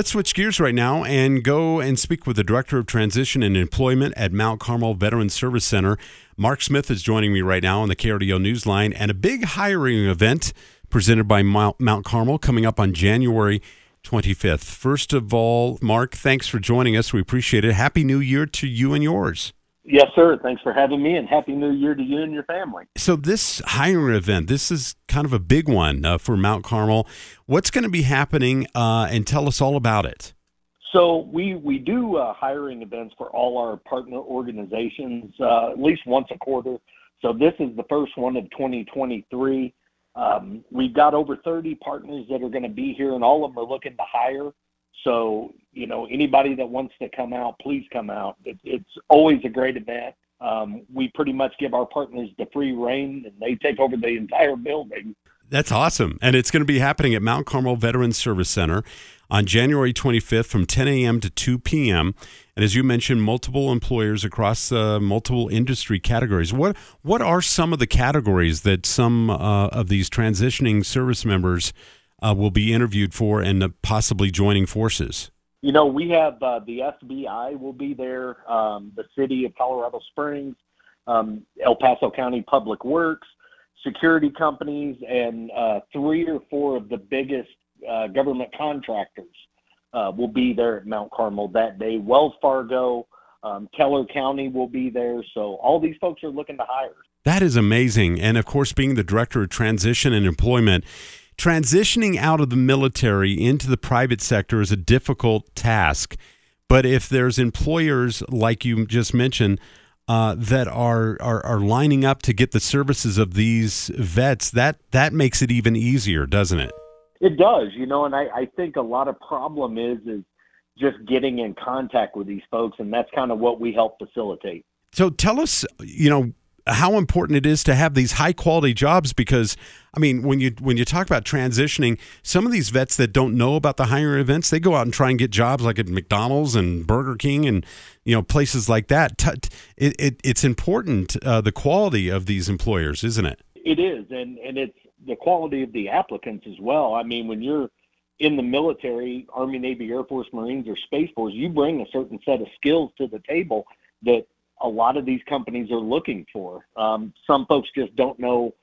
Let's switch gears right now and go and speak with the Director of Transition and Employment at Mount Carmel Veteran Service Center. Mark Smith is joining me right now on the KRDO Newsline and a big hiring event presented by Mount Carmel coming up on January 25th. First of all, Mark, thanks for joining us. We appreciate it. Happy New Year to you and yours. Yes, sir. Thanks for having me, and happy New Year to you and your family. So, this hiring event, this is kind of a big one uh, for Mount Carmel. What's going to be happening, uh, and tell us all about it. So, we we do uh, hiring events for all our partner organizations uh, at least once a quarter. So, this is the first one of 2023. Um, we've got over 30 partners that are going to be here, and all of them are looking to hire. So, you know, anybody that wants to come out, please come out. It, it's always a great event. Um, we pretty much give our partners the free rein, and they take over the entire building. That's awesome. And it's going to be happening at Mount Carmel Veterans Service Center on January 25th from 10 a.m. to 2 p.m. And as you mentioned, multiple employers across uh, multiple industry categories. What what are some of the categories that some uh, of these transitioning service members uh, will be interviewed for and uh, possibly joining forces? You know, we have uh, the FBI will be there, um, the city of Colorado Springs, um, El Paso County Public Works, security companies, and uh, three or four of the biggest uh, government contractors uh, will be there at Mount Carmel that day. Wells Fargo, um, Teller County will be there. So all these folks are looking to hire. That is amazing. And of course, being the director of transition and employment, transitioning out of the military into the private sector is a difficult task. But if there's employers like you just mentioned uh, that are, are are lining up to get the services of these vets, that that makes it even easier, doesn't it? It does, you know, and I, I think a lot of problem is is just getting in contact with these folks, and that's kind of what we help facilitate. So tell us, you know, how important it is to have these high quality jobs because I mean when you when you talk about transitioning some of these vets that don't know about the hiring events they go out and try and get jobs like at McDonald's and Burger King and you know places like that. It, it it's important uh, the quality of these employers isn't it? It is and and it's the quality of the applicants as well. I mean when you're in the military Army Navy Air Force Marines or Space Force you bring a certain set of skills to the table that a lot of these companies are looking for. Um, some folks just don't know,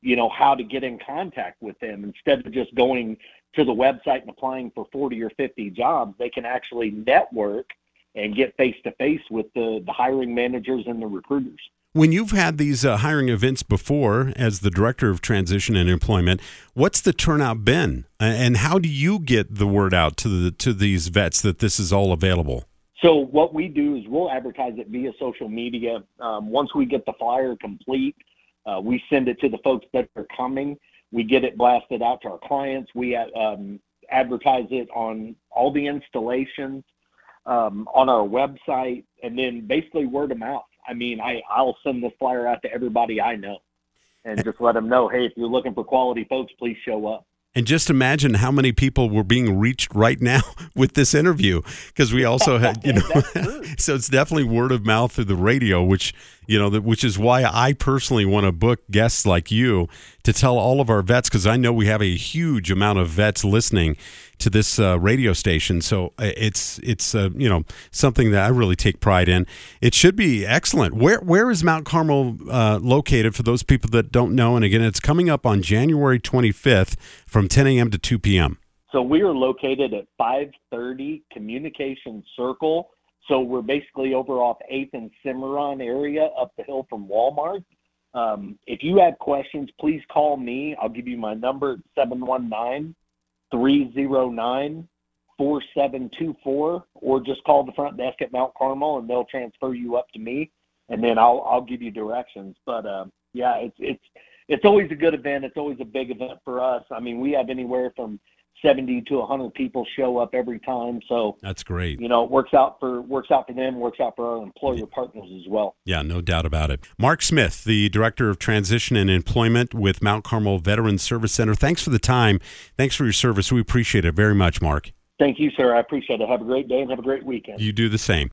you know, how to get in contact with them. Instead of just going to the website and applying for 40 or 50 jobs, they can actually network and get face to face with the, the hiring managers and the recruiters. When you've had these uh, hiring events before as the director of transition and employment, what's the turnout been? And how do you get the word out to the to these vets that this is all available? So what we do is we'll advertise it via social media. Um, once we get the flyer complete, uh, we send it to the folks that are coming. We get it blasted out to our clients. We uh, um, advertise it on all the installations um, on our website, and then basically word of mouth. I mean, I I'll send this flyer out to everybody I know, and just let them know, hey, if you're looking for quality folks, please show up. And just imagine how many people were being reached right now with this interview because we also had, you know, so it's definitely word of mouth through the radio, which, you know, which is why I personally want to book guests like you to tell all of our vets because I know we have a huge amount of vets listening to this uh, radio station. So uh, it's it's uh, you know something that I really take pride in. It should be excellent. Where where is Mount Carmel uh, located for those people that don't know? And again, it's coming up on January 25th from 10 a.m. to 2 p.m. So we are located at 530 Communication Circle. So we're basically over off 8th and Cimarron area up the hill from Walmart. Um, if you have questions, please call me. I'll give you my number, 719 309 4724, or just call the front desk at Mount Carmel and they'll transfer you up to me, and then I'll I'll give you directions. But um, yeah, it's it's it's always a good event. It's always a big event for us. I mean, we have anywhere from 70 to 100 people show up every time. So that's great. You know, it works out for works out for them, works out for our employer partners as well. Yeah, no doubt about it. Mark Smith, the director of transition and employment with Mount Carmel Veterans Service Center. Thanks for the time. Thanks for your service. We appreciate it very much, Mark. Thank you, sir. I appreciate it. Have a great day and have a great weekend. You do the same.